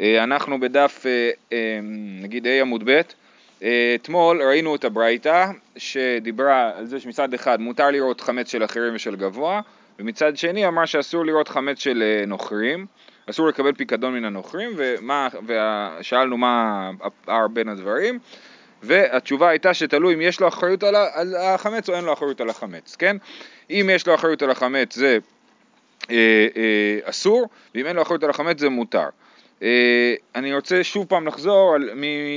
אה, אנחנו בדף אה, אה, נגיד ה' עמוד ב', אתמול ראינו את הברייתא שדיברה על זה שמצד אחד מותר לראות חמץ של אחרים ושל גבוה ומצד שני אמר שאסור לראות חמץ של נוכרים, אסור לקבל פיקדון מן הנוכרים ושאלנו מה הפער בין הדברים והתשובה הייתה שתלוי אם יש לו אחריות על החמץ או אין לו אחריות על החמץ, כן? אם יש לו אחריות על החמץ זה אסור ואם אין לו אחריות על החמץ זה מותר. אה, אני רוצה שוב פעם לחזור על,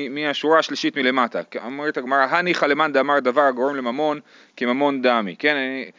מהשורה השלישית מלמטה. אומרת הגמרא, הניחא למאן דאמר דבר הגורם לממון כממון דמי. כן, אני,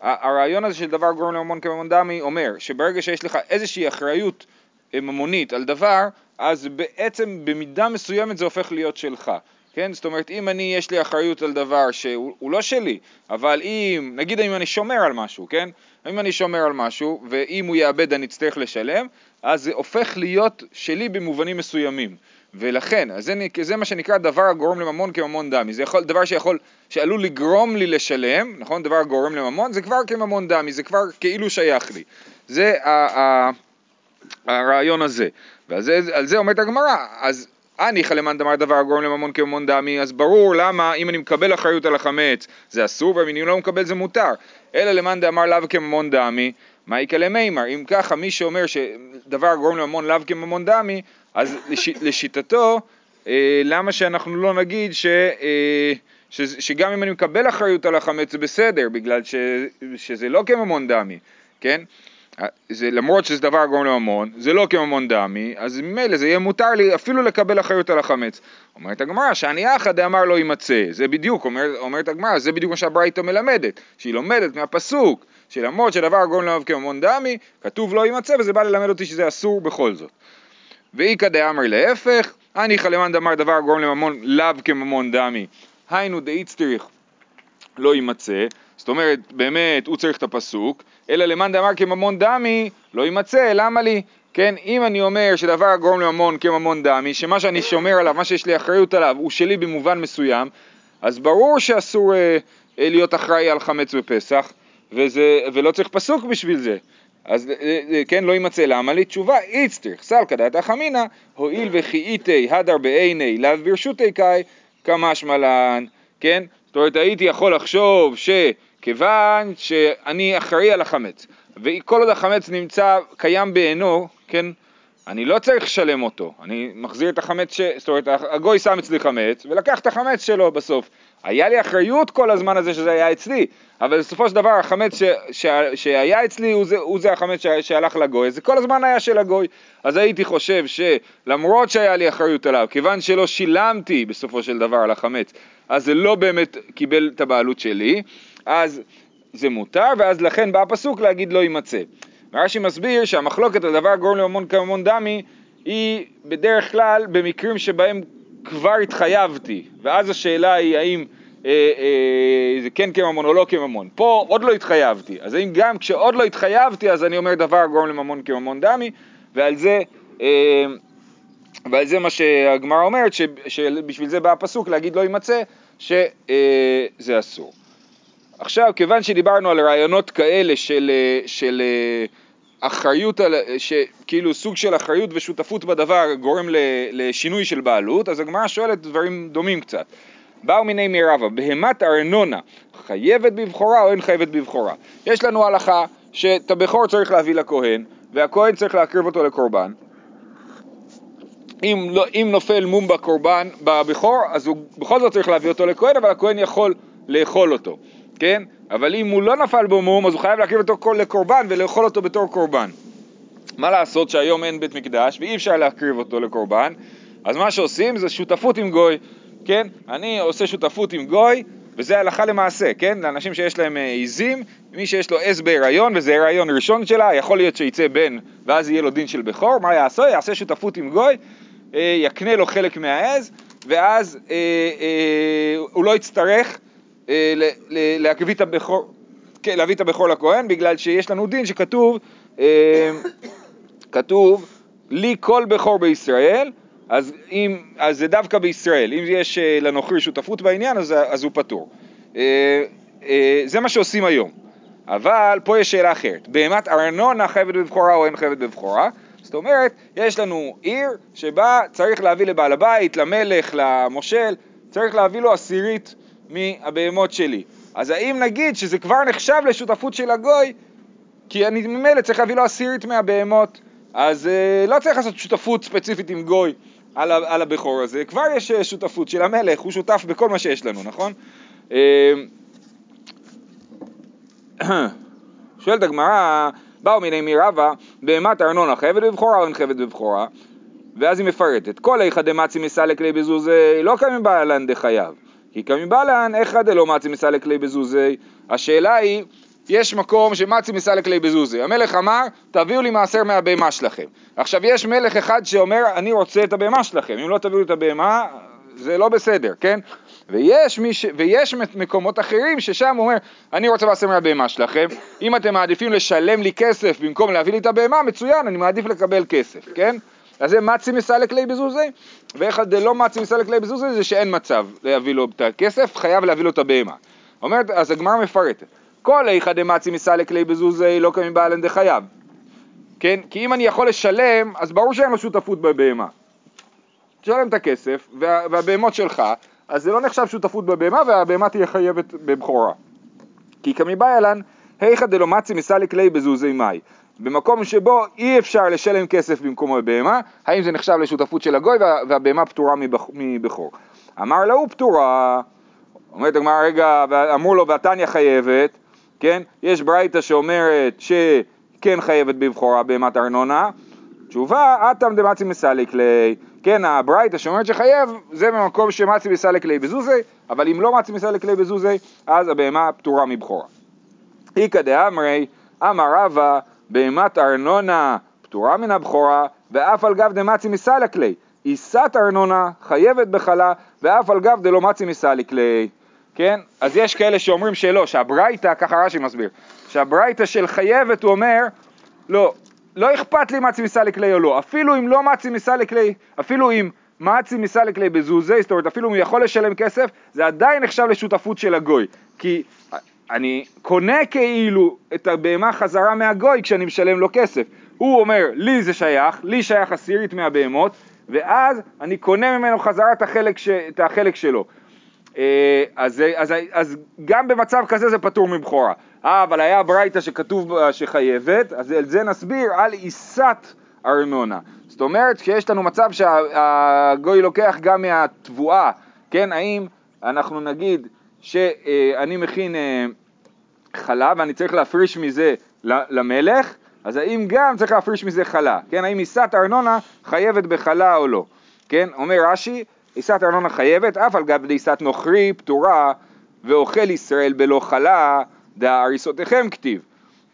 הרעיון הזה של דבר גורם לממון כממון דמי אומר שברגע שיש לך איזושהי אחריות אה, ממונית על דבר, אז בעצם במידה מסוימת זה הופך להיות שלך. כן? זאת אומרת, אם אני, יש לי אחריות על דבר שהוא לא שלי, אבל אם, נגיד אם אני שומר על משהו, כן? אם אני שומר על משהו, ואם הוא יאבד אני אצטרך לשלם, אז זה הופך להיות שלי במובנים מסוימים. ולכן, אז זה, זה מה שנקרא דבר הגורם לממון כממון דמי. זה יכול, דבר שיכול, שעלול לגרום לי לשלם, נכון? דבר הגורם לממון, זה כבר כממון דמי, זה כבר כאילו שייך לי. זה ה, ה, הרעיון הזה. ועל זה, זה אומרת הגמרא, אז הניחא למאן דמר דבר הגורם לממון כממון דמי, אז ברור למה אם אני מקבל אחריות על החמץ זה אסור, ואם אני לא מקבל זה מותר. אלא למאן דאמר לאו כממון דמי, מה יקא למימר? אם ככה מי שאומר שדבר הגורם לממון לאו כממון דמי, אז לש, לשיטתו, אה, למה שאנחנו לא נגיד ש, אה, ש, שגם אם אני מקבל אחריות על החמץ זה בסדר, בגלל ש, שזה לא כממון דמי, כן? זה, למרות שזה דבר גורם לממון, זה לא כממון דמי, אז ממילא זה יהיה מותר לי אפילו לקבל אחריות על החמץ. אומרת הגמרא, שאני אחא דאמר לא יימצא, זה בדיוק, אומר, אומרת הגמרא, זה בדיוק מה שהברייתא מלמדת, שהיא לומדת מהפסוק, שלמרות שדבר גורם לממון כממון דמי, כתוב לא יימצא, וזה בא ללמד אותי שזה אסור בכל זאת. ואיכא דאמר להפך, הניחא למאן דאמר דבר גורם לממון לאו כממון דמי, היינו דאיצטריך לא יימצא, זאת אומרת, באמת הוא צריך את הפסוק, אלא למאן דאמר כממון דמי, לא יימצא, למה לי? כן, אם אני אומר שדבר גורם לממון כממון דמי, שמה שאני שומר עליו, מה שיש לי אחריות עליו, הוא שלי במובן מסוים, אז ברור שאסור אה, אה, להיות אחראי על חמץ בפסח, וזה, ולא צריך פסוק בשביל זה. אז אה, אה, כן, לא יימצא למה לי? תשובה, איצטריך, סלקא דעתך אמינא, הואיל וכי הדר בעיני לאו ברשותי קאי, כמשמע לן, כן? זאת אומרת, הייתי יכול לחשוב ש... כיוון שאני אחראי על החמץ, וכל עוד החמץ נמצא, קיים בעינו, כן, אני לא צריך לשלם אותו, אני מחזיר את החמץ, ש... זאת אומרת, הגוי שם אצלי חמץ, ולקח את החמץ שלו בסוף. היה לי אחריות כל הזמן הזה שזה היה אצלי, אבל בסופו של דבר החמץ ש... ש... שהיה אצלי הוא זה, הוא זה החמץ ש... שהלך לגוי, זה כל הזמן היה של הגוי. אז הייתי חושב שלמרות שהיה לי אחריות עליו, כיוון שלא שילמתי בסופו של דבר על החמץ, אז זה לא באמת קיבל את הבעלות שלי, אז זה מותר, ואז לכן בא הפסוק להגיד לא יימצא. ורש"י מסביר שהמחלוקת על דבר גורם לממון כממון דמי היא בדרך כלל במקרים שבהם כבר התחייבתי, ואז השאלה היא האם אה, אה, זה כן כממון או לא כממון. פה עוד לא התחייבתי, אז האם גם כשעוד לא התחייבתי אז אני אומר דבר גורם לממון כממון דמי, ועל זה, אה, ועל זה מה שהגמרא אומרת, שבשביל זה בא הפסוק להגיד לא יימצא, שזה אה, אסור. עכשיו, כיוון שדיברנו על רעיונות כאלה של, אה, של אה, אחריות, על, כאילו סוג של אחריות ושותפות בדבר גורם לשינוי של בעלות, אז הגמרא שואלת דברים דומים קצת. באו מיני מירבה, בהמת ארנונה חייבת בבכורה או אין חייבת בבכורה? יש לנו הלכה שאת הבכור צריך להביא לכהן, והכהן צריך להקריב אותו לקורבן. אם, לא, אם נופל מום בקורבן, בבכור, אז הוא בכל זאת צריך להביא אותו לכהן, אבל הכהן יכול לאכול אותו. כן? אבל אם הוא לא נפל בו מום, אז הוא חייב להקריב אותו לקורבן ולאכול אותו בתור קורבן. מה לעשות שהיום אין בית מקדש ואי אפשר להקריב אותו לקורבן, אז מה שעושים זה שותפות עם גוי, כן? אני עושה שותפות עם גוי, וזה הלכה למעשה, כן? לאנשים שיש להם אה, עיזים, מי שיש לו עז בהיריון, וזה הריון ראשון שלה, יכול להיות שיצא בן, ואז יהיה לו דין של בכור, מה יעשו? יעשה שותפות עם גוי, אה, יקנה לו חלק מהעז, ואז אה, אה, הוא לא יצטרך להביא את הבכור, כן, להביא את הבכור לכהן, בגלל שיש לנו דין שכתוב, אה, כתוב, לי כל בכור בישראל, אז, אם, אז זה דווקא בישראל, אם יש אה, לנוכרי שותפות בעניין, אז, אז הוא פטור. זה מה שעושים היום. אבל פה יש שאלה אחרת, בהמת ארנונה חייבת בבכורה או אין חייבת בבכורה? זאת אומרת, יש לנו עיר שבה צריך להביא לבעל הבית, למלך, למושל, צריך להביא לו עשירית מהבהמות שלי. אז האם נגיד שזה כבר נחשב לשותפות של הגוי, כי אני ממילא צריך להביא לו עשירית מהבהמות, אז אה, לא צריך לעשות שותפות ספציפית עם גוי על, על הבכור הזה, כבר יש אה, שותפות של המלך, הוא שותף בכל מה שיש לנו, נכון? אה, שואלת הגמרא, באו מיני מירבה, בהמת ארנונה חייבת בבכורה או אין חייבת בבכורה? ואז היא מפרטת, כל איכא דמצי מסלק לי בזוזי, לא קמים בעלן דחייב. כי קמים בעלן, איכא דלא מצי מסלק לי בזוזי. השאלה היא, יש מקום שמצי מסלק לי בזוזי. המלך אמר, תביאו לי מעשר מהבהמה שלכם. עכשיו יש מלך אחד שאומר, אני רוצה את הבהמה שלכם. אם לא תביאו לי את הבהמה, זה לא בסדר, כן? ויש, ש... ויש מקומות אחרים ששם הוא אומר, אני רוצה לעשות מהבהמה שלכם, אם אתם מעדיפים לשלם לי כסף במקום להביא לי את הבהמה, מצוין, אני מעדיף לקבל כסף, כן? אז זה מצי מסלק לי בזוזי, ואיך דלא מצי מסלק לי בזוזי זה שאין מצב להביא לו את הכסף, חייב להביא לו את הבהמה. אומרת, אז הגמרא מפרטת, כל איכא דמצי מסלק לי בזוזי לא קמים בעלן דחייב, כן? כי אם אני יכול לשלם, אז ברור שאין לו שותפות בבהמה. תשלם את הכסף, וה, והבהמות שלך, אז זה לא נחשב שותפות בבהמה והבהמה תהיה חייבת בבכורה. כי כמיבאי היכא דלא מצי מסליק ליה בזוזי מאי. במקום שבו אי אפשר לשלם כסף במקומו בבהמה, האם זה נחשב לשותפות של הגוי וה, והבהמה פטורה מבכור. אמר לה הוא פטורה, אומרת הגמרא רגע, אמרו לו והתניא חייבת, כן? יש ברייתא שאומרת שכן חייבת בבכורה בהמת ארנונה, תשובה, אטם דמצי מסליק ליה כן, הברייתא שאומרת שחייב, זה במקום שמצי בסלק ליה בזוזי, אבל אם לא מצי בסלק ליה בזוזי, אז הבהמה פטורה מבכורה. איכא דאמרי, אמר רבא, בהמת ארנונה פטורה מן הבכורה, ואף על גב דמצי מסלק ליה. עיסת ארנונה חייבת בחלה, ואף על גב דלא מצי מסליק ליה. כן? אז יש כאלה שאומרים שלא, שהברייתא, ככה רש"י מסביר, שהברייתא של חייבת הוא אומר, לא, לא אכפת לי מצי מסלק לי או לא, אפילו אם לא מצי מסלק לי, אפילו אם מצי מסלק לי בזוזי, זאת אומרת אפילו אם הוא יכול לשלם כסף, זה עדיין נחשב לשותפות של הגוי, כי אני קונה כאילו את הבהמה חזרה מהגוי כשאני משלם לו כסף, הוא אומר לי זה שייך, לי שייך עשירית מהבהמות, ואז אני קונה ממנו חזרה את החלק, ש, את החלק שלו. אה, אז, אז, אז גם במצב כזה זה פטור מבכורה. אה, אבל היה ברייתא שכתוב שחייבת, אז על זה נסביר על עיסת ארנונה. זאת אומרת, כשיש לנו מצב שהגוי לוקח גם מהתבואה, כן, האם אנחנו נגיד שאני מכין אה, חלה ואני צריך להפריש מזה למלך, אז האם גם צריך להפריש מזה חלה, כן, האם עיסת ארנונה חייבת בחלה או לא, כן, אומר רש"י, עיסת ארנונה חייבת, אף על גב דעיסת נוכרי פטורה ואוכל ישראל בלא חלה, דהריסותיכם כתיב.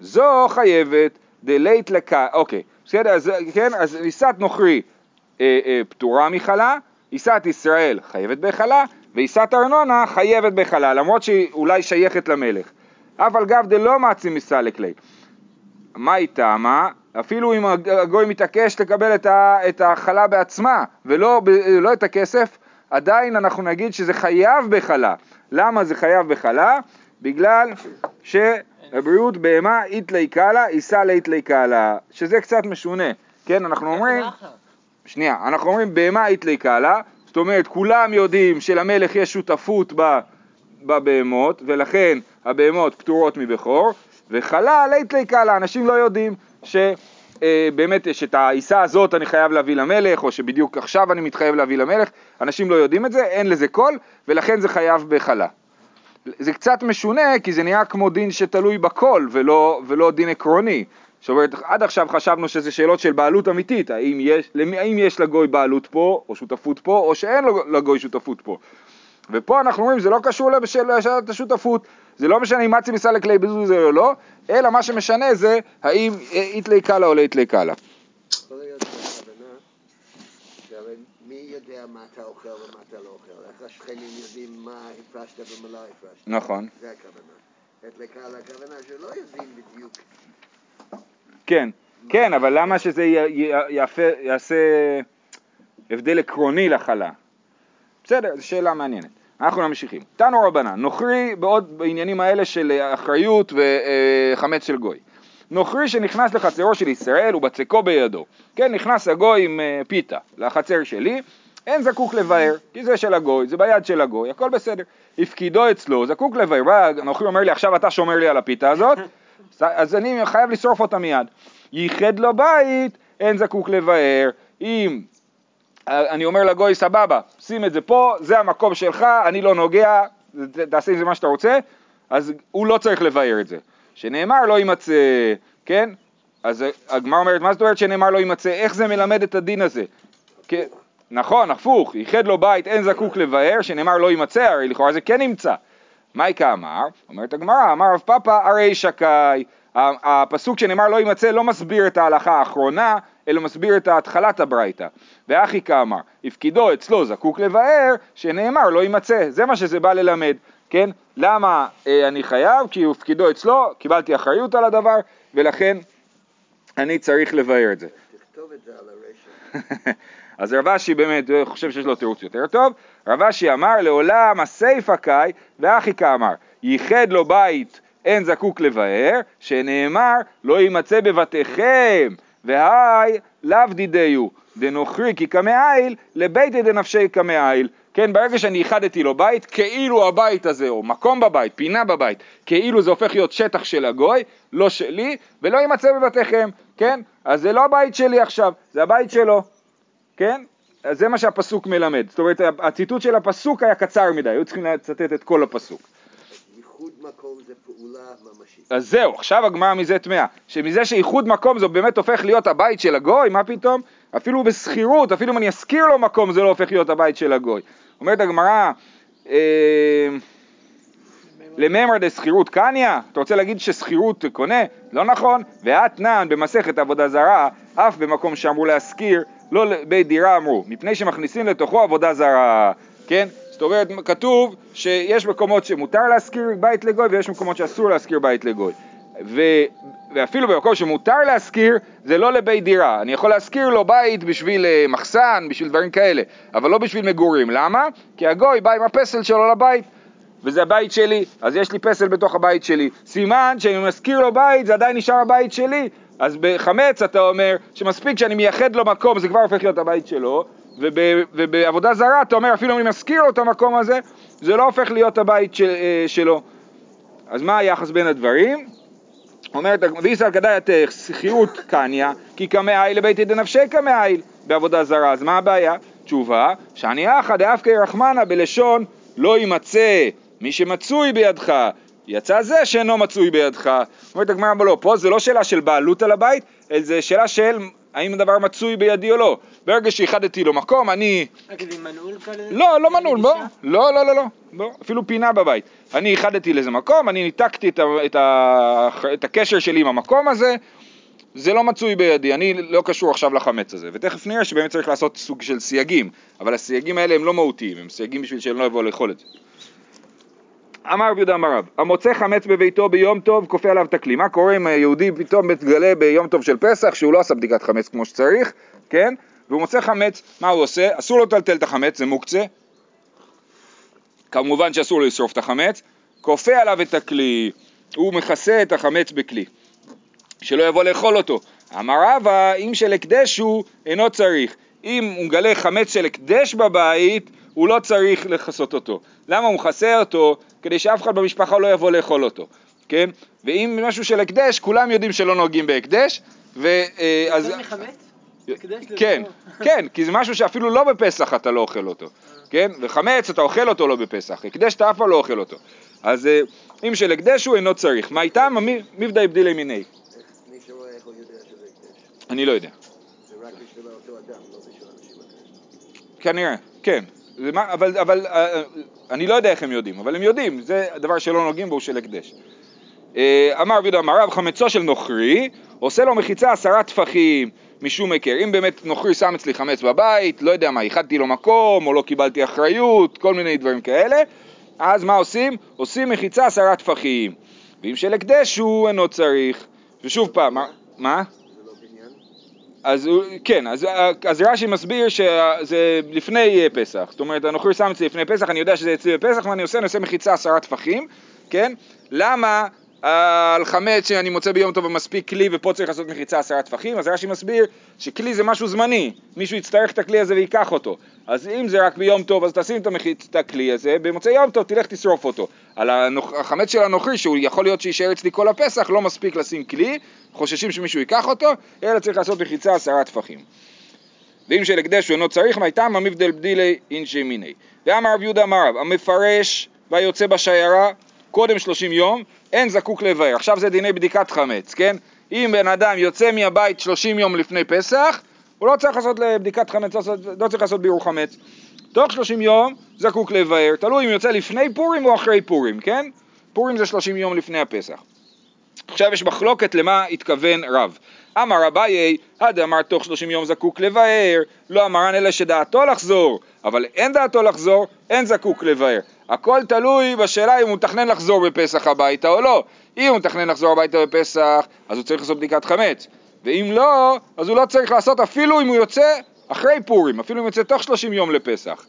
זו חייבת דלית לקה, אוקיי, בסדר, אז, כן, אז עיסת נוכרי אה, אה, פטורה מחלה, עיסת ישראל חייבת בחלה, ועיסת ארנונה חייבת בחלה, למרות שהיא אולי שייכת למלך. אף על גב דלא מעצים מסלק ליה. מה היא טעמה? אפילו אם הגוי מתעקש לקבל את החלה בעצמה ולא לא את הכסף, עדיין אנחנו נגיד שזה חייב בחלה. למה זה חייב בחלה? בגלל שבריאות בהמה איתלי קאלה, איסה לאיתלי קאלה, שזה קצת משונה, כן, אנחנו אומרים, שנייה, אנחנו אומרים בהמה איתלי קאלה, זאת אומרת כולם יודעים שלמלך יש שותפות בבהמות ולכן הבהמות פטורות מבכור, וחלה לאיתלי קאלה, אנשים לא יודעים ש... אה, באמת יש את העיסה הזאת אני חייב להביא למלך, או שבדיוק עכשיו אני מתחייב להביא למלך, אנשים לא יודעים את זה, אין לזה קול, ולכן זה חייב בחלה. זה קצת משונה, כי זה נהיה כמו דין שתלוי בקול, ולא, ולא דין עקרוני. זאת אומרת, עד עכשיו חשבנו שזה שאלות של בעלות אמיתית, האם יש, האם יש לגוי בעלות פה, או שותפות פה, או שאין לגוי שותפות פה. ופה אנחנו אומרים, זה לא קשור לשאלת השותפות, זה לא משנה אם מצי מסלק לי בזוז או לא, אלא מה שמשנה זה האם איתלי קאלה או לא איתלי קאלה. מי יודע מה אתה אוכל ומה אתה לא אוכל? איך השכנים יודעים מה הפרשת ומה לא הפרשת? נכון. זה הכוונה. איתלי קאלה הכוונה שלא יודעים בדיוק. כן, כן, אבל למה שזה יעשה הבדל עקרוני לחלה? בסדר, זו שאלה מעניינת. אנחנו ממשיכים. תנו רבנן, נוכרי בעוד בעניינים האלה של אחריות וחמץ של גוי. נוכרי שנכנס לחצרו של ישראל ובצקו בידו. כן, נכנס הגוי עם אה, פיתה לחצר שלי, אין זקוק לבאר, כי זה של הגוי, זה ביד של הגוי, הכל בסדר. הפקידו אצלו, זקוק לבאר, בא הנוכרי אומר לי, עכשיו אתה שומר לי על הפיתה הזאת, אז אני חייב לשרוף אותה מיד. ייחד לו בית, אין זקוק לבאר. אם אני אומר לגוי, סבבה, שים את זה פה, זה המקום שלך, אני לא נוגע, תעשה עם זה מה שאתה רוצה, אז הוא לא צריך לבאר את זה. שנאמר לא יימצא, כן? אז הגמרא אומרת, מה זאת אומרת שנאמר לא יימצא? איך זה מלמד את הדין הזה? כן, נכון, הפוך, ייחד לו בית, אין זקוק לבאר, שנאמר לא יימצא, הרי לכאורה זה כן נמצא. מייקה אמר, אומרת הגמרא, אמר רב פאפא הרי שקאי, הפסוק שנאמר לא יימצא לא מסביר את ההלכה האחרונה, אלא מסביר את התחלת הברייתא. ואחי כאמר, הפקידו אצלו זקוק לבאר, שנאמר לא יימצא. זה מה שזה בא ללמד, כן? למה אה, אני חייב? כי הוא הפקידו אצלו, קיבלתי אחריות על הדבר, ולכן אני צריך לבאר את זה. תכתוב את זה על הרשת. אז רב אשי באמת חושב שיש לו תירוץ יותר טוב. רב אשי אמר לעולם הסיפא קאי ואחי כאמר ייחד לו בית אין זקוק לבאר, שנאמר לא יימצא בבתיכם והי לאו דידיו דנוכרי כי כמאיל לביתי דנפשי כמאיל כן, ברגע שאני איחדתי לו בית, כאילו הבית הזה, או מקום בבית, פינה בבית, כאילו זה הופך להיות שטח של הגוי, לא שלי, ולא יימצא בבתיכם, כן? אז זה לא הבית שלי עכשיו, זה הבית שלו, כן? אז זה מה שהפסוק מלמד. זאת אומרת, הציטוט של הפסוק היה קצר מדי, היו צריכים לצטט את כל הפסוק. מקום זה פעולה ממשית. אז זהו, עכשיו הגמרא מזה טמאה, שמזה שאיחוד מקום זה באמת הופך להיות הבית של הגוי, מה פתאום? אפילו בשכירות, אפילו אם אני אשכיר לו מקום זה לא הופך להיות הבית של הגוי. אומרת הגמרא, אה, למימר דשכירות קניא? אתה רוצה להגיד ששכירות קונה? לא נכון. ואתנן במסכת עבודה זרה, אף במקום שאמרו להשכיר, לא בית דירה אמרו, מפני שמכניסים לתוכו עבודה זרה, כן? זאת אומרת, כתוב שיש מקומות שמותר להשכיר בית לגוי ויש מקומות שאסור להשכיר בית לגוי. ו, ואפילו במקום שמותר להשכיר, זה לא לבית דירה. אני יכול להשכיר לו בית בשביל אה, מחסן, בשביל דברים כאלה, אבל לא בשביל מגורים. למה? כי הגוי בא עם הפסל שלו לבית, וזה הבית שלי, אז יש לי פסל בתוך הבית שלי. סימן שאני משכיר לו בית, זה עדיין נשאר הבית שלי. אז בחמץ אתה אומר שמספיק שאני מייחד לו מקום, זה כבר הופך להיות הבית שלו, וב, ובעבודה זרה אתה אומר אפילו אם אני משכיר לו את המקום הזה, זה לא הופך להיות הבית של, אה, שלו. אז מה היחס בין הדברים? אומרת, ואיסר כדאית שכירות קניה, כי קמאי לביתי דנפשי קמאי בעבודה זרה, אז מה הבעיה? תשובה, שאני אחא דאפקי רחמנה בלשון לא יימצא מי שמצוי בידך, יצא זה שאינו מצוי בידך. אומרת הגמרא, לא, פה זה לא שאלה של בעלות על הבית, זה שאלה של האם הדבר מצוי בידי או לא. ברגע שאיחדתי לו מקום, אני... רק זה מנעול כאלה? לא, לא מנעול, בוא. לא, לא, לא, לא, לא, אפילו פינה בבית. אני איחדתי לאיזה מקום, אני ניתקתי את, ה, את, ה, את הקשר שלי עם המקום הזה, זה לא מצוי בידי, אני לא קשור עכשיו לחמץ הזה. ותכף נראה שבאמת צריך לעשות סוג של סייגים, אבל הסייגים האלה הם לא מהותיים, הם סייגים בשביל שהם לא יבואו לאכול את זה. אמר רבי יהודה אמר רב, המוצא חמץ בביתו ביום טוב כופה עליו את הכלי. מה קורה אם היהודי פתאום מתגלה ביום טוב של פסח שהוא לא עשה בדיקת חמץ כמו שצריך, כן? והוא מוצא חמץ, מה הוא עושה? אסור לו לטלטל את החמץ, זה מוקצה. כמובן שאסור לו לשרוף את החמץ. כופה עליו את הכלי, הוא מכסה את החמץ בכלי. שלא יבוא לאכול אותו. אמר רבא, אם של הקדש הוא, אינו צריך. אם הוא מגלה חמץ של הקדש בבית, הוא לא צריך לכסות אותו. למה הוא מכסה אותו? כדי שאף אחד במשפחה לא יבוא לאכול אותו, כן? ואם משהו של הקדש, כולם יודעים שלא נוהגים בהקדש, ו... אה, אז... יותר מחמץ? כן, כן, כי זה משהו שאפילו לא בפסח אתה לא אוכל אותו, כן? וחמץ אתה אוכל אותו לא בפסח, הקדש אתה אף פעם לא אוכל אותו. אז אה, אם של הקדש הוא אינו צריך. מה איתם? מבדי הבדילי מיני. מי שרואה איך הוא יודע שזה הקדש. אני לא יודע. זה רק בשביל אותו אדם, לא. כנראה, כן. מה, אבל, אבל אה, אני לא יודע איך הם יודעים, אבל הם יודעים, זה דבר שלא נוגעים בו, של הקדש. אה, אמר רבי יהודה אמר רב חמצו של נוכרי, עושה לו מחיצה עשרה טפחים משום היכר. אם באמת נוכרי שם אצלי חמץ בבית, לא יודע מה, איחדתי לו מקום, או לא קיבלתי אחריות, כל מיני דברים כאלה, אז מה עושים? עושים מחיצה עשרה טפחים. ואם של הקדש הוא אינו צריך. ושוב פעם, מה? מה? זה לא בניין? אז כן, אז, אז רש"י מסביר שזה לפני פסח, זאת אומרת הנוכרי שם אצלי לפני פסח, אני יודע שזה אצלי בפסח, מה אני עושה? אני עושה מחיצה עשרה טפחים, כן? למה על חמץ שאני מוצא ביום טוב ומספיק כלי ופה צריך לעשות מחיצה עשרה טפחים, אז רש"י מסביר שכלי זה משהו זמני, מישהו יצטרך את הכלי הזה וייקח אותו. אז אם זה רק ביום טוב אז תשים את, המחיצ... את הכלי הזה, במוצאי יום טוב תלך תשרוף אותו. על. החמץ של הנוכרי שהוא יכול להיות שיישאר אצלי כל הפסח, לא מספיק לשים כלי, חוששים שמישהו ייקח אותו, אלא צריך לעשות מחיצה עשרה טפחים. ואם של הקדש אינו צריך, מייתם המבדל בדילי אינשי מיני. ואמר רב יהודה אמר רב, המפרש והיוצא בשיירה קודם שלושים יום, אין זקוק לבאר. עכשיו זה דיני בדיקת חמץ, כן? אם בן אדם יוצא מהבית שלושים יום לפני פסח, הוא לא צריך לעשות בדיקת חמץ, לא, לא צריך לעשות בירור חמץ. תוך שלושים יום זקוק לבאר, תלוי אם יוצא לפני פורים או אחרי פורים, כן? פורים זה שלושים יום לפני הפסח. עכשיו יש מחלוקת למה התכוון רב. אמר אביי, עד אמר תוך שלושים יום זקוק לבאר, לא אמרן אלא שדעתו לחזור, אבל אין דעתו לחזור, אין זקוק לבאר. הכל תלוי בשאלה אם הוא מתכנן לחזור בפסח הביתה או לא. אם הוא מתכנן לחזור הביתה בפסח, אז הוא צריך לעשות בדיקת חמץ. ואם לא, אז הוא לא צריך לעשות אפילו אם הוא יוצא אחרי פורים, אפילו אם הוא יוצא תוך שלושים יום לפסח.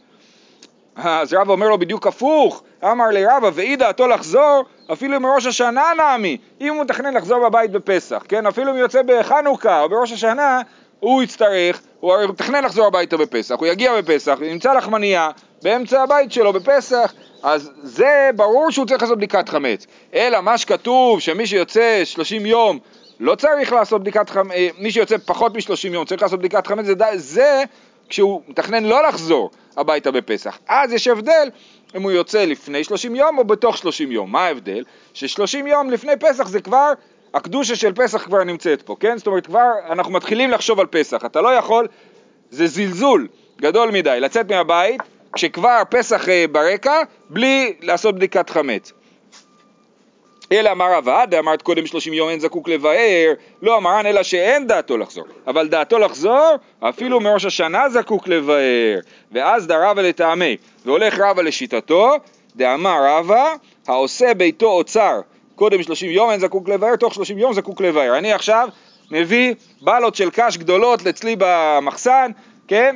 אז רבא אומר לו בדיוק הפוך, אמר לרבא ואי דעתו לחזור אפילו מראש השנה נעמי, אם הוא מתכנן לחזור בבית בפסח, כן, אפילו אם יוצא בחנוכה או בראש השנה, הוא יצטרך, הוא מתכנן לחזור הביתה בפסח, הוא יגיע בפסח, ימצא לחמנייה באמצע הבית שלו בפסח, אז זה ברור שהוא צריך לעשות בדיקת חמץ, אלא מה שכתוב שמי שיוצא 30 יום לא צריך לעשות בדיקת חמץ, אה, מי שיוצא פחות מ-30 יום צריך לעשות בדיקת חמץ, זה, זה כשהוא מתכנן לא לחזור הביתה בפסח. אז יש הבדל אם הוא יוצא לפני 30 יום או בתוך 30 יום. מה ההבדל? ש-30 יום לפני פסח זה כבר, הקדושה של פסח כבר נמצאת פה, כן? זאת אומרת, כבר אנחנו מתחילים לחשוב על פסח. אתה לא יכול, זה זלזול גדול מדי לצאת מהבית כשכבר פסח אה, ברקע בלי לעשות בדיקת חמץ. אלא אמר אבד, אמרת קודם שלושים יום אין זקוק לבאר, לא אמרן אלא שאין דעתו לחזור. אבל דעתו לחזור, אפילו מראש השנה זקוק לבאר. ואז דרבה לטעמי, והולך רבה לשיטתו, דאמר רבה, העושה ביתו אוצר, קודם שלושים יום אין זקוק לבאר, תוך שלושים יום זקוק לבאר. אני עכשיו מביא בלות של קש גדולות אצלי במחסן, כן?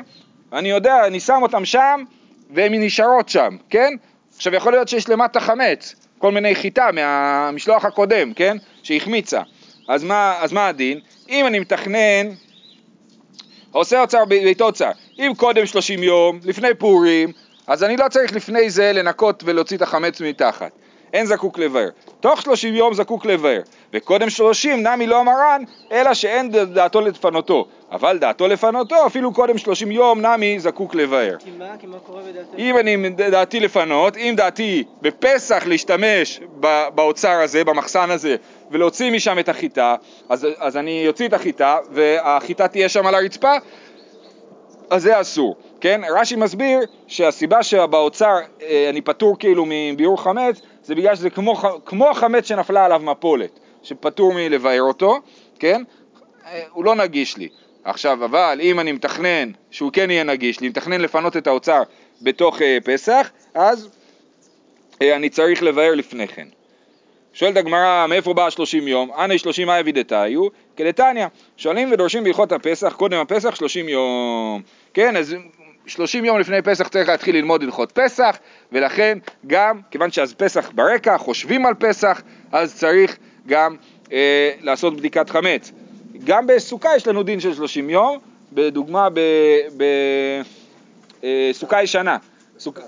אני יודע, אני שם אותם שם, והן נשארות שם, כן? עכשיו יכול להיות שיש למטה חמץ, כל מיני חיטה מהמשלוח הקודם, כן? שהחמיצה. אז מה, אז מה הדין? אם אני מתכנן, עושה אוצר ביתו אוצר, אם קודם 30 יום, לפני פורים, אז אני לא צריך לפני זה לנקות ולהוציא את החמץ מתחת. אין זקוק לבאר. תוך שלושים יום זקוק לבאר, וקודם שלושים נמי לא אמרן, אלא שאין דעתו לפנותו. אבל דעתו לפנותו, אפילו קודם שלושים יום נמי זקוק לבאר. כי מה? כי מה קורה בדעתו? אם אני דעתי לפנות, אם דעתי בפסח להשתמש באוצר הזה, במחסן הזה, ולהוציא משם את החיטה, אז, אז אני אוציא את החיטה, והחיטה תהיה שם על הרצפה, אז זה אסור, כן? רש"י מסביר שהסיבה שבאוצר אה, אני פטור כאילו מביאור חמץ זה בגלל שזה כמו, כמו החמץ שנפלה עליו מפולת, שפטור מלבאר אותו, כן? אה, הוא לא נגיש לי. עכשיו, אבל אם אני מתכנן שהוא כן יהיה נגיש לי, מתכנן לפנות את האוצר בתוך אה, פסח, אז אה, אני צריך לבאר לפני כן. שואלת הגמרא, מאיפה באה שלושים יום? אנא שלושים איה וידתיו, כדתניא. שואלים ודורשים בהלכות הפסח, קודם הפסח שלושים יום. כן, אז שלושים יום לפני פסח צריך להתחיל ללמוד הלכות פסח, ולכן גם, כיוון שאז פסח ברקע, חושבים על פסח, אז צריך גם אה, לעשות בדיקת חמץ. גם בסוכה יש לנו דין של שלושים יום, בדוגמה בסוכה אה, ישנה. סוכ...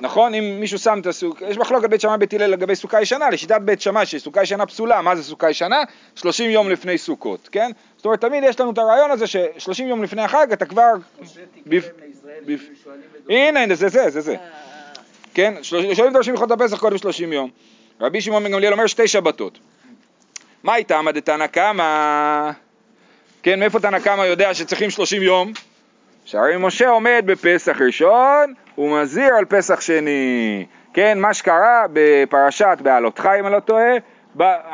נכון? אם מישהו שם את הסוכה, יש מחלוקת בית שמאי בית הלל לגבי סוכה ישנה, לשיטת בית שמאי שסוכה ישנה פסולה, מה זה סוכה ישנה? 30 יום לפני סוכות, כן? זאת אומרת, תמיד יש לנו את הרעיון הזה ש-30 יום לפני החג אתה כבר... הנה, הנה, זה זה, זה זה. כן? שואלים דורשים הלכות הפסח קודם 30 יום. רבי שמעון בן גמליאל אומר שתי שבתות. מה איתה עמד תנא קמא? כן, מאיפה תנא קמא יודע שצריכים 30 יום? שהרי משה עומד בפסח ראשון הוא מזהיר על פסח שני. כן, מה שקרה בפרשת בעלותך אם אני לא טועה,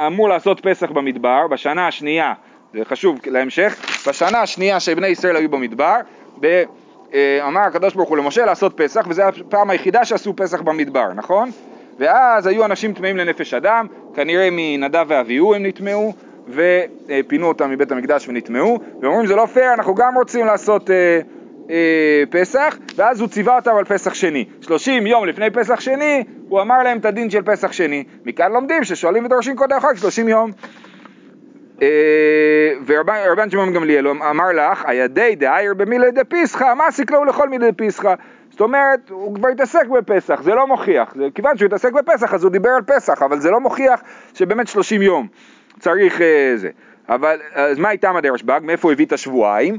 אמור לעשות פסח במדבר, בשנה השנייה, זה חשוב להמשך, בשנה השנייה שבני ישראל היו במדבר, אה, אמר הקדוש ברוך הוא למשה לעשות פסח, וזו הפעם היחידה שעשו פסח במדבר, נכון? ואז היו אנשים טמאים לנפש אדם, כנראה מנדב ואביהו הם נטמאו, ופינו אותם מבית המקדש ונטמאו, ואומרים זה לא פייר, אנחנו גם רוצים לעשות... אה, אה, פסח, ואז הוא ציווה אותם על פסח שני. 30 יום לפני פסח שני, הוא אמר להם את הדין של פסח שני. מכאן לומדים ששואלים ודורשים קודם החג 30 יום. אה, ורבן שמעון גמליאל אמר לך, הידי דאייר במילי דפיסחא, מה סיכלו לכל מילי דפיסחא? זאת אומרת, הוא כבר התעסק בפסח, זה לא מוכיח. כיוון שהוא התעסק בפסח, אז הוא דיבר על פסח, אבל זה לא מוכיח שבאמת 30 יום צריך אה, זה. אבל, אז מה איתם הדרשב"ג? מאיפה הוא הביא את השבועיים?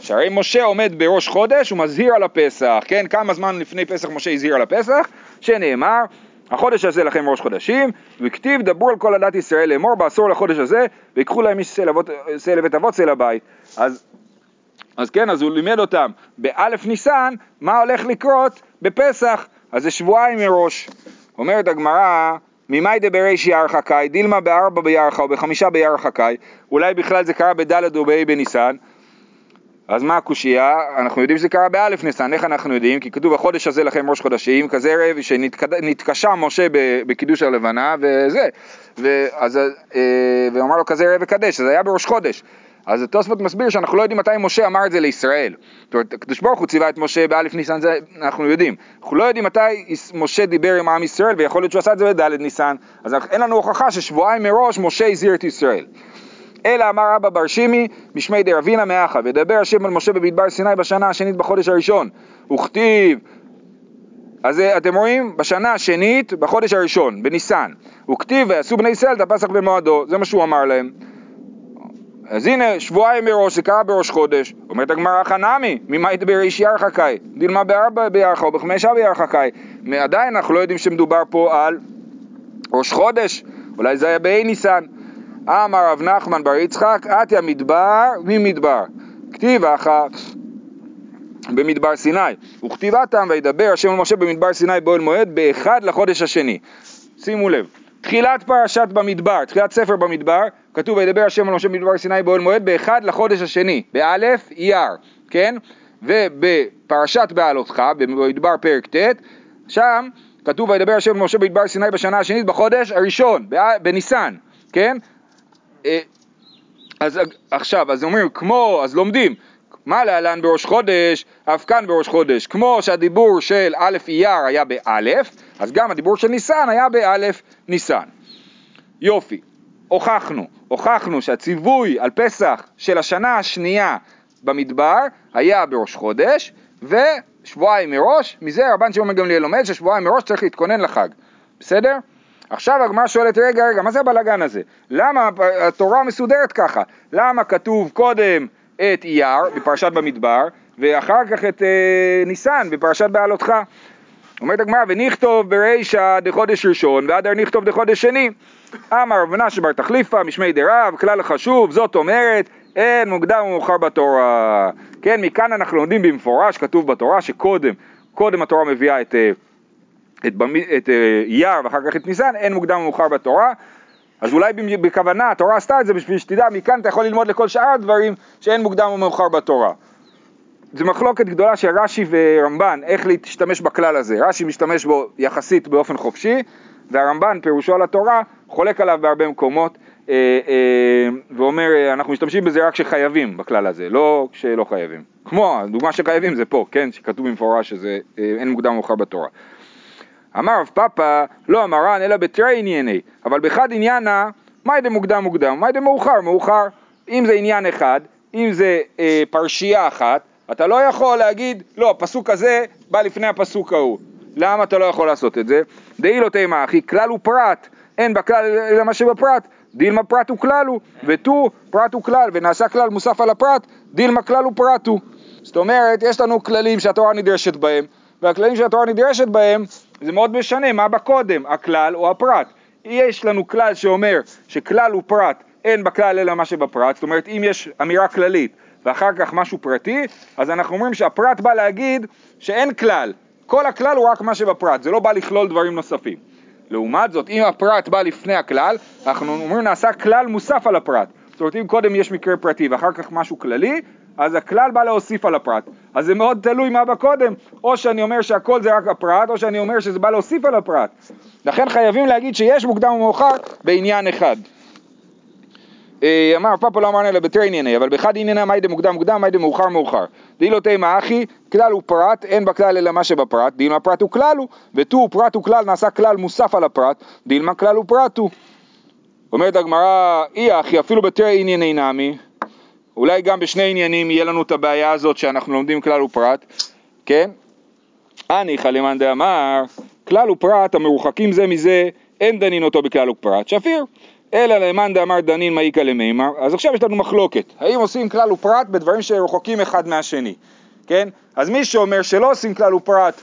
שהרי משה עומד בראש חודש, הוא מזהיר על הפסח, כן? כמה זמן לפני פסח משה הזהיר על הפסח? שנאמר, החודש הזה לכם ראש חודשים, וכתיב דברו על כל עדת ישראל לאמור בעשור לחודש הזה, ויקחו להם איש שא לבית אבות שא לבית. אז, אז כן, אז הוא לימד אותם באלף ניסן, מה הולך לקרות בפסח, אז זה שבועיים מראש. אומרת הגמרא, ממאי דבריש ירחקאי, דילמה בארבע בירחה או בחמישה בירחקאי, אולי בכלל זה קרה בדלת או בה' בניסן, אז מה הקושייה? אנחנו יודעים שזה קרה באלף ניסן, איך אנחנו יודעים? כי כתוב החודש הזה לכם ראש חודשים, כזה רב שנתקשה משה בקידוש הלבנה וזה, ואז, אה, ואמר לו כזה רב וקדש, אז היה בראש חודש. אז התוספות מסביר שאנחנו לא יודעים מתי משה אמר את זה לישראל. זאת אומרת, הקדוש ברוך הוא ציווה את משה באלף ניסן, זה אנחנו יודעים. אנחנו לא יודעים מתי משה דיבר עם עם ישראל, ויכול להיות שהוא עשה את זה בדלת ניסן. אז אין לנו הוכחה ששבועיים מראש משה הזהיר את ישראל. אלא אמר אבא בר שימי משמי דרבינה מאחה ודבר השם על משה במדבר סיני בשנה השנית בחודש הראשון וכתיב אז אה, אתם רואים בשנה השנית בחודש הראשון בניסן וכתיב ועשו בני ישראל את הפסח במועדו זה מה שהוא אמר להם אז הנה שבועיים מראש זה קרה בראש חודש. אומרת הגמרא חנמי ממאי בריש ירחקאי דילמה בארבע בירחה או בחמישה בירחקאי עדיין אנחנו לא יודעים שמדובר פה על ראש חודש. אולי זה היה באי ניסן. אמר רב נחמן בר יצחק, אתי המדבר ממדבר. כתיב אחת במדבר סיני, וכתיבתם וידבר השם למשה במדבר סיני באוהל מועד באחד לחודש השני. שימו לב, תחילת פרשת במדבר, תחילת ספר במדבר, כתוב וידבר השם על משה במדבר סיני באוהל מועד באחד לחודש השני, באלף אייר, כן? ובפרשת בעלותך, במדבר פרק ט', שם כתוב וידבר השם על משה במדבר סיני בשנה השנית בחודש הראשון, בניסן, כן? אה, אז עכשיו, אז אומרים, כמו, אז לומדים, מה להלן בראש חודש, אף כאן בראש חודש. כמו שהדיבור של א' אייר היה באלף, אז גם הדיבור של ניסן היה באלף ניסן. יופי, הוכחנו, הוכחנו שהציווי על פסח של השנה השנייה במדבר היה בראש חודש, ושבועיים מראש, מזה רבן שמעון גמליאל לומד ששבועיים מראש צריך להתכונן לחג, בסדר? עכשיו הגמרא שואלת, רגע, רגע, מה זה הבלאגן הזה? למה התורה מסודרת ככה? למה כתוב קודם את אייר בפרשת במדבר, ואחר כך את אה, ניסן בפרשת בעלותך? אומרת הגמרא, ונכתוב ברישא דחודש ראשון, ואדר נכתוב דחודש שני. אמר רב מנשה בר תחליפה, משמי דרב, כלל חשוב, זאת אומרת, אין מוקדם ומאוחר בתורה. כן, מכאן אנחנו לומדים במפורש, כתוב בתורה, שקודם, קודם התורה מביאה את... אה, את, במי, את אה, אייר ואחר כך את ניסן, אין מוקדם ומאוחר בתורה. אז אולי בכוונה התורה עשתה את זה בשביל שתדע, מכאן אתה יכול ללמוד לכל שאר הדברים שאין מוקדם ומאוחר בתורה. זו מחלוקת גדולה של רש"י ורמב"ן, איך להשתמש בכלל הזה. רש"י משתמש בו יחסית באופן חופשי, והרמב"ן, פירושו על התורה, חולק עליו בהרבה מקומות, אה, אה, ואומר, אה, אנחנו משתמשים בזה רק כשחייבים בכלל הזה, לא כשלא חייבים. כמו, הדוגמה שחייבים זה פה, כן, שכתוב במפורש שזה אה, אין מוקדם ומאוחר בתורה. אמר רב פאפא לא אמרן אלא בתרי ענייני, אבל בחד עניינה, מאי דמוקדם מוקדם, מאי דמאוחר מאוחר. אם זה עניין אחד, אם זה אה, פרשייה אחת, אתה לא יכול להגיד, לא, הפסוק הזה בא לפני הפסוק ההוא. למה אתה לא יכול לעשות את זה? דאי לא תימא אחי, כלל הוא פרט, אין בכלל אלא מה שבפרט. דילמה פרט הוא כלל הוא, ותו פרט הוא כלל, ונעשה כלל מוסף על הפרט, דילמה כלל הוא פרט הוא. זאת אומרת, יש לנו כללים שהתורה נדרשת בהם, והכללים שהתורה נדרשת בהם זה מאוד משנה מה בא קודם, הכלל או הפרט. יש לנו כלל שאומר שכלל הוא פרט, אין בכלל אלא מה שבפרט, זאת אומרת אם יש אמירה כללית ואחר כך משהו פרטי, אז אנחנו אומרים שהפרט בא להגיד שאין כלל, כל הכלל הוא רק מה שבפרט, זה לא בא לכלול דברים נוספים. לעומת זאת, אם הפרט בא לפני הכלל, אנחנו אומרים נעשה כלל מוסף על הפרט. זאת אומרת אם קודם יש מקרה פרטי ואחר כך משהו כללי, אז הכלל בא להוסיף על הפרט. אז זה מאוד תלוי מה בא קודם, או שאני אומר שהכל זה רק הפרט, או שאני אומר שזה בא להוסיף על הפרט. לכן חייבים להגיד שיש מוקדם ומאוחר בעניין אחד. אה, אמר פאפה לא אמרנו אלא בתרי ענייני, אבל באחד ענייני מאי דמוקדם מוקדם, מאי דמאוחר מאוחר. דאילו תימא אחי, כלל הוא פרט, אין בכלל אלא מה שבפרט, דילמה פרט הוא כלל הוא, ותו פרט הוא כלל נעשה כלל מוסף על הפרט, דילמה כלל הוא פרט הוא. אומרת הגמרא, אי אחי, אפילו בתרי ענייני נמי, אולי גם בשני עניינים יהיה לנו את הבעיה הזאת שאנחנו לומדים כלל ופרט, כן? הניחא למאן דאמר, כלל ופרט המרוחקים זה מזה, אין דנין אותו בכלל ופרט, שפיר. אלא למאן דאמר דנין מאיכא למימר, אז עכשיו יש לנו מחלוקת, האם עושים כלל ופרט בדברים שרחוקים אחד מהשני, כן? אז מי שאומר שלא עושים כלל ופרט,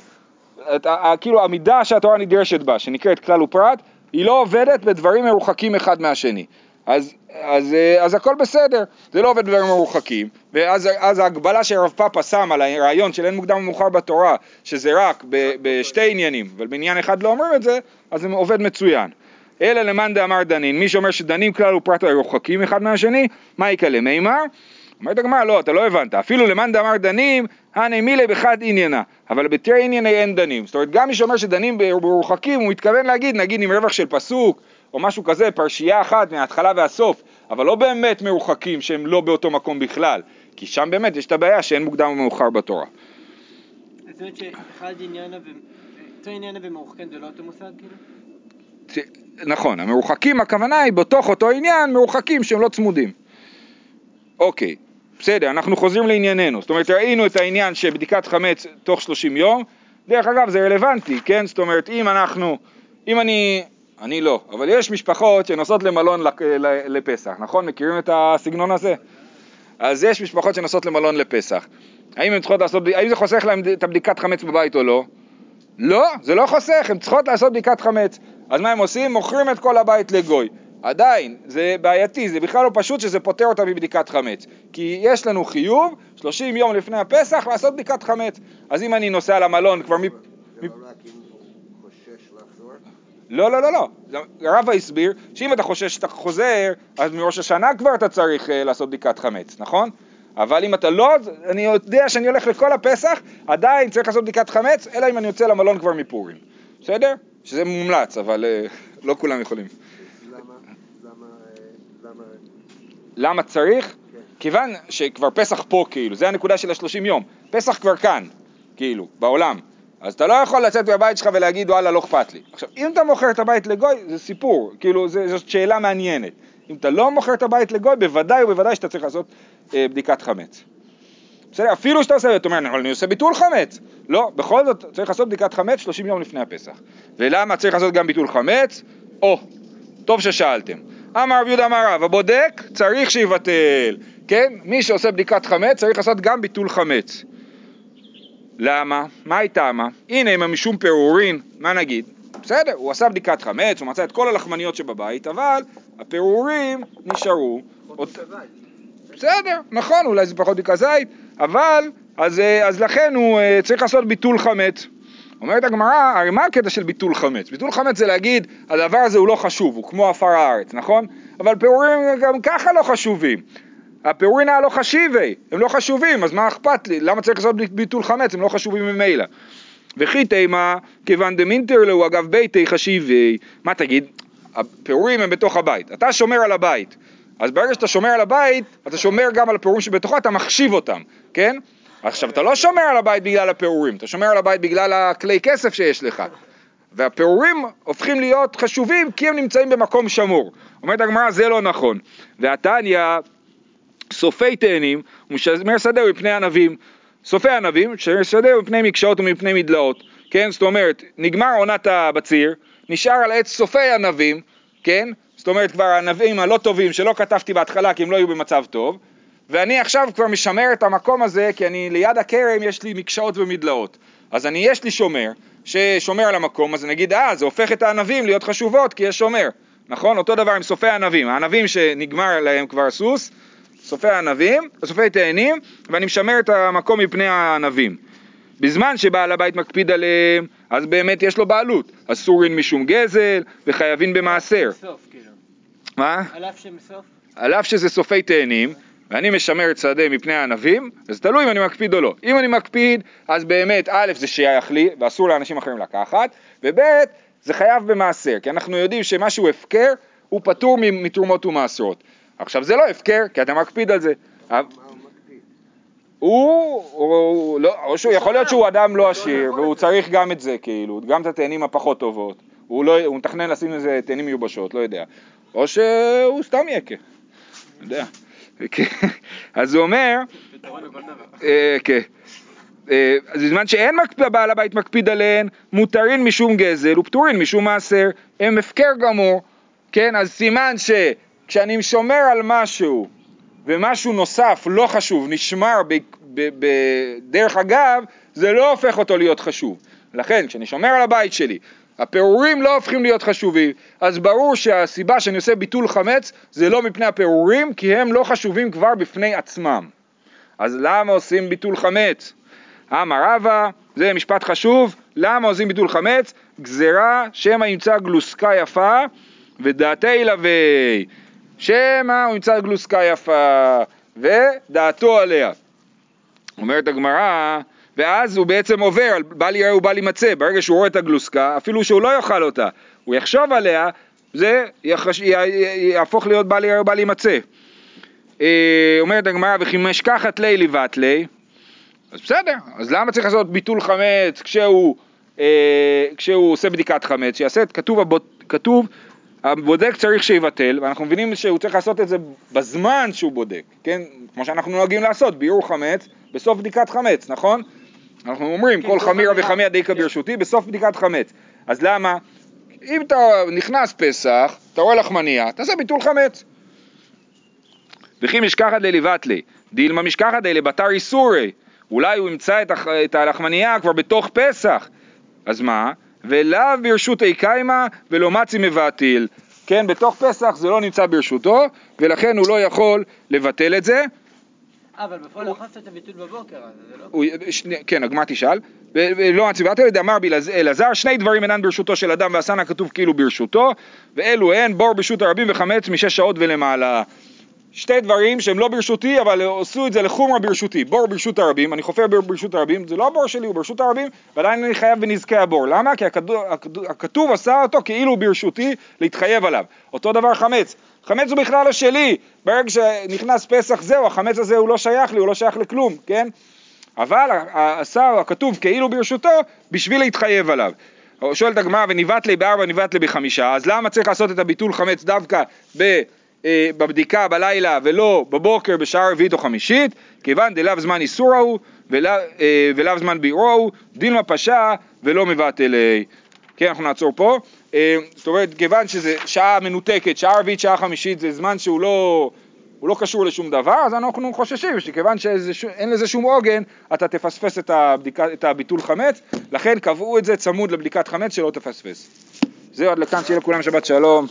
כאילו המידה שהתורה נדרשת בה, שנקראת כלל ופרט, היא לא עובדת בדברים מרוחקים אחד מהשני. אז, אז, אז הכל בסדר, זה לא עובד בדברים מרוחקים, ואז אז ההגבלה שרב פאפה שם על הרעיון של אין מוקדם ומאוחר בתורה, שזה רק ב, בשתי עניינים, אבל בעניין אחד לא אומרים את זה, אז זה עובד מצוין. אלא למאן דאמר דנין, מי שאומר שדנים כלל ופרט רחוקים אחד מהשני, מה יקלה מימר? אומרת הגמרא, לא, אתה לא הבנת, אפילו למאן דאמר דנים, הנה מילי בחד עניינה, אבל בתרי ענייני אין דנים. זאת אומרת, גם מי שאומר שדנים ברוחקים, הוא מתכוון להגיד, נגיד עם רווח של פסוק, או משהו כזה, פרשייה אחת מההתחלה והסוף, אבל לא באמת מרוחקים שהם לא באותו מקום בכלל, כי שם באמת יש את הבעיה שאין מוקדם ומאוחר בתורה. זאת אומרת שאחד עניינה עניינה ומרוחקים זה לא אותו מושג כאילו? נכון, המרוחקים הכוונה היא בתוך אותו עניין מרוחקים שהם לא צמודים. אוקיי, בסדר, אנחנו חוזרים לענייננו. זאת אומרת, ראינו את העניין שבדיקת חמץ תוך 30 יום. דרך אגב, זה רלוונטי, כן? זאת אומרת, אם אנחנו, אם אני, אני לא, אבל יש משפחות שנוסעות למלון לפסח, נכון? מכירים את הסגנון הזה? אז יש משפחות שנוסעות למלון לפסח. האם הן צריכות לעשות, האם זה חוסך להן את הבדיקת חמץ בבית או לא? לא, זה לא חוסך, הן צריכות לעשות בדיקת חמץ. אז מה הם עושים? מוכרים את כל הבית לגוי. עדיין, זה בעייתי, זה בכלל לא פשוט שזה פוטר אותה מבדיקת חמץ. כי יש לנו חיוב, 30 יום לפני הפסח, לעשות בדיקת חמץ. אז אם אני נוסע למלון כבר מ... לא? לא, לא, לא, לא. רבא הסביר שאם אתה חושש שאתה חוזר, אז מראש השנה כבר אתה צריך uh, לעשות בדיקת חמץ, נכון? אבל אם אתה לא, אני יודע שאני הולך לכל הפסח, עדיין צריך לעשות בדיקת חמץ, אלא אם אני יוצא למלון כבר מפורים. בסדר? שזה מומלץ, אבל uh, לא כולם יכולים. למה? למה? אה, למה? צריך? כן. כיוון שכבר פסח פה כאילו, זה הנקודה של השלושים יום. פסח כבר כאן, כאילו, בעולם. אז אתה לא יכול לצאת מהבית שלך ולהגיד וואלה לא אכפת לי. עכשיו, אם אתה מוכר את הבית לגוי, זה סיפור, כאילו זה, זאת שאלה מעניינת. אם אתה לא מוכר את הבית לגוי, בוודאי ובוודאי שאתה צריך לעשות אה, בדיקת חמץ. בסדר, אפילו שאתה עושה, אתה אומר, אני עושה ביטול חמץ. לא, בכל זאת צריך לעשות בדיקת חמץ 30 יום לפני הפסח. ולמה צריך לעשות גם ביטול חמץ? או, טוב ששאלתם. אמר רבי יהודה אמר רב, הבודק צריך שיבטל, כן? מי שעושה בדיקת חמץ צריך לעשות גם ביטול חמץ. למה? מה היא טעמה? הנה, אם משום פירורין, מה נגיד? בסדר, הוא עשה בדיקת חמץ, הוא מצא את כל הלחמניות שבבית, אבל הפירורים נשארו. עוד... בסדר, נכון, אולי זה פחות בדיקת זית, אבל, אז, אה, אז לכן הוא אה, צריך לעשות ביטול חמץ. אומרת הגמרא, הרי מה הקטע של ביטול חמץ? ביטול חמץ זה להגיד, הדבר הזה הוא לא חשוב, הוא כמו עפר הארץ, נכון? אבל פירורים גם ככה לא חשובים. הפירורים הלא חשיבי, הם לא חשובים, אז מה אכפת לי? למה צריך לעשות ביטול חמץ? הם לא חשובים ממילא. וכי תימא, כיוון דמינטר לו אגב ביתי חשיבי, מה תגיד? הפירורים הם בתוך הבית, אתה שומר על הבית, אז ברגע שאתה שומר על הבית, אתה שומר גם על הפירורים שבתוכו, אתה מחשיב אותם, כן? עכשיו, אתה לא שומר על הבית בגלל הפירורים, אתה שומר על הבית בגלל הכלי כסף שיש לך. והפירורים הופכים להיות חשובים כי הם נמצאים במקום שמור. אומרת הגמרא, זה לא נכון. והתניא, סופי תאנים, ומשמר שדהו מפני ענבים. סופי ענבים, משמר שדהו מפני מקשאות ומפני מדלאות. כן, זאת אומרת, נגמר עונת הבציר, נשאר על עץ סופי ענבים, כן? זאת אומרת, כבר הענבים הלא טובים שלא כתבתי בהתחלה כי הם לא היו במצב טוב, ואני עכשיו כבר משמר את המקום הזה כי אני ליד הכרם יש לי מקשאות ומדלאות. אז אני, יש לי שומר ששומר על המקום, אז נגיד, אה, זה הופך את הענבים להיות חשובות כי יש שומר, נכון? אותו דבר עם סופי הענבים, הענבים שנגמר להם כבר סוס, סופי הענבים, סופי תאנים, ואני משמר את המקום מפני הענבים. בזמן שבעל הבית מקפיד עליהם, אז באמת יש לו בעלות. אסורין משום גזל, וחייבים במעשר. סוף, כאילו. מה? על אף שהם סוף? על אף שזה סופי תאנים, ואני משמר את שדה מפני הענבים, אז תלוי אם אני מקפיד או לא. אם אני מקפיד, אז באמת, א', זה שייך לי, ואסור לאנשים אחרים לקחת, וב', זה חייב במעשר, כי אנחנו יודעים שמשהו הפקר, הוא פטור מתרומות ומעשרות. עכשיו זה לא הפקר, כי אתה מקפיד על זה. מה הוא? הוא, הוא לא, או שהוא יכול להיות שהוא אדם לא עשיר, והוא צריך גם את זה, כאילו, גם את התאנים הפחות טובות. הוא לא, הוא מתכנן לשים איזה תאנים מיובשות, לא יודע. או שהוא סתם יקה. לא יודע. כן. אז הוא אומר. אה, כן. אה, אז בזמן שאין בעל הבית מקפיד עליהן, מותרין משום גזל ופטורין משום מעשר, הם הפקר גמור, כן? אז סימן שכשאני שומר על משהו ומשהו נוסף לא חשוב נשמר בדרך אגב, זה לא הופך אותו להיות חשוב. לכן כשאני שומר על הבית שלי, הפירורים לא הופכים להיות חשובים, אז ברור שהסיבה שאני עושה ביטול חמץ זה לא מפני הפירורים, כי הם לא חשובים כבר בפני עצמם. אז למה עושים ביטול חמץ? אמר רבא, זה משפט חשוב, למה עושים ביטול חמץ? גזירה שמא ימצא גלוסקה יפה ודעתי לוי. שמא הוא ימצא גלוסקה יפה ודעתו עליה. אומרת הגמרא, ואז הוא בעצם עובר בל יראה ובל יימצא, ברגע שהוא רואה את הגלוסקה, אפילו שהוא לא יאכל אותה, הוא יחשוב עליה, זה יחש... י... יהפוך להיות בל יראה ובל יימצא. אה, אומרת הגמרא, וכי משכחת לי לבט לי, אז בסדר, אז למה צריך לעשות ביטול חמץ כשהוא, אה, כשהוא עושה בדיקת חמץ? שיעשה, את- כתוב, הבוד, כתוב, הבודק צריך שיבטל, ואנחנו מבינים שהוא צריך לעשות את זה בזמן שהוא בודק, כן? כמו שאנחנו נוהגים לעשות, ביעור חמץ, בסוף בדיקת חמץ, נכון? אנחנו אומרים, כן, כל חמירה. וחמיה דיקה כן. ברשותי, בסוף בדיקת חמץ. אז למה? אם אתה נכנס פסח, אתה רואה לחמניה, תעשה ביטול חמץ. וכי משכחת לליבת לי, דילמה משכחת לי לבתר איסורי, אולי הוא ימצא את, הח- את הלחמנייה כבר בתוך פסח, אז מה? ולאו ברשותי קיימה ולא מצי מבטיל, כן, בתוך פסח זה לא נמצא ברשותו, ולכן הוא לא יכול לבטל את זה, אבל בפועל לא הכנסת את הביטול בבוקר, אז זה לא... הוא, כן, הגמרא תשאל, ו- ולא מצוות אלא דאמר בלעז- אלעזר, שני דברים אינן ברשותו של אדם ועשנה כתוב כאילו ברשותו, ואלו הן בור ברשות הרבים וחמץ משש שעות ולמעלה. שתי דברים שהם לא ברשותי, אבל עשו את זה לחומרה ברשותי. בור ברשות הרבים, אני חופר בור ברשות הרבים, זה לא הבור שלי, הוא ברשות הרבים, ועדיין אני חייב בנזקי הבור. למה? כי הכתוב, הכתוב, עשה אותו כאילו הוא ברשותי להתחייב עליו. אותו דבר חמץ. חמץ הוא בכלל לא שלי. ברגע שנכנס פסח זהו, החמץ הזה הוא לא שייך לי, הוא לא שייך לכלום, כן? אבל ה- עשה הכתוב כאילו ברשותו בשביל להתחייב עליו. שואלת הגמרא וניבט לי בארבע ניבט לי בחמישה אז למה צריך לעשות את הביטול חמץ דווקא ב, אה, בבדיקה בלילה ולא בבוקר בשעה רביעית או חמישית כיוון דלאו זמן איסור ההוא ולאו אה, ולאו זמן בירו ההוא דילמה פשע ולא מבטלי כן אנחנו נעצור פה זאת אומרת כיוון שזה שעה מנותקת שעה רביעית שעה חמישית זה זמן שהוא לא הוא לא קשור לשום דבר, אז אנחנו חוששים שכיוון שאין לזה שום עוגן, אתה תפספס את, הבדיקה, את הביטול חמץ, לכן קבעו את זה צמוד לבדיקת חמץ שלא תפספס. זהו, עד לכאן, שיהיה לכולם שבת שלום.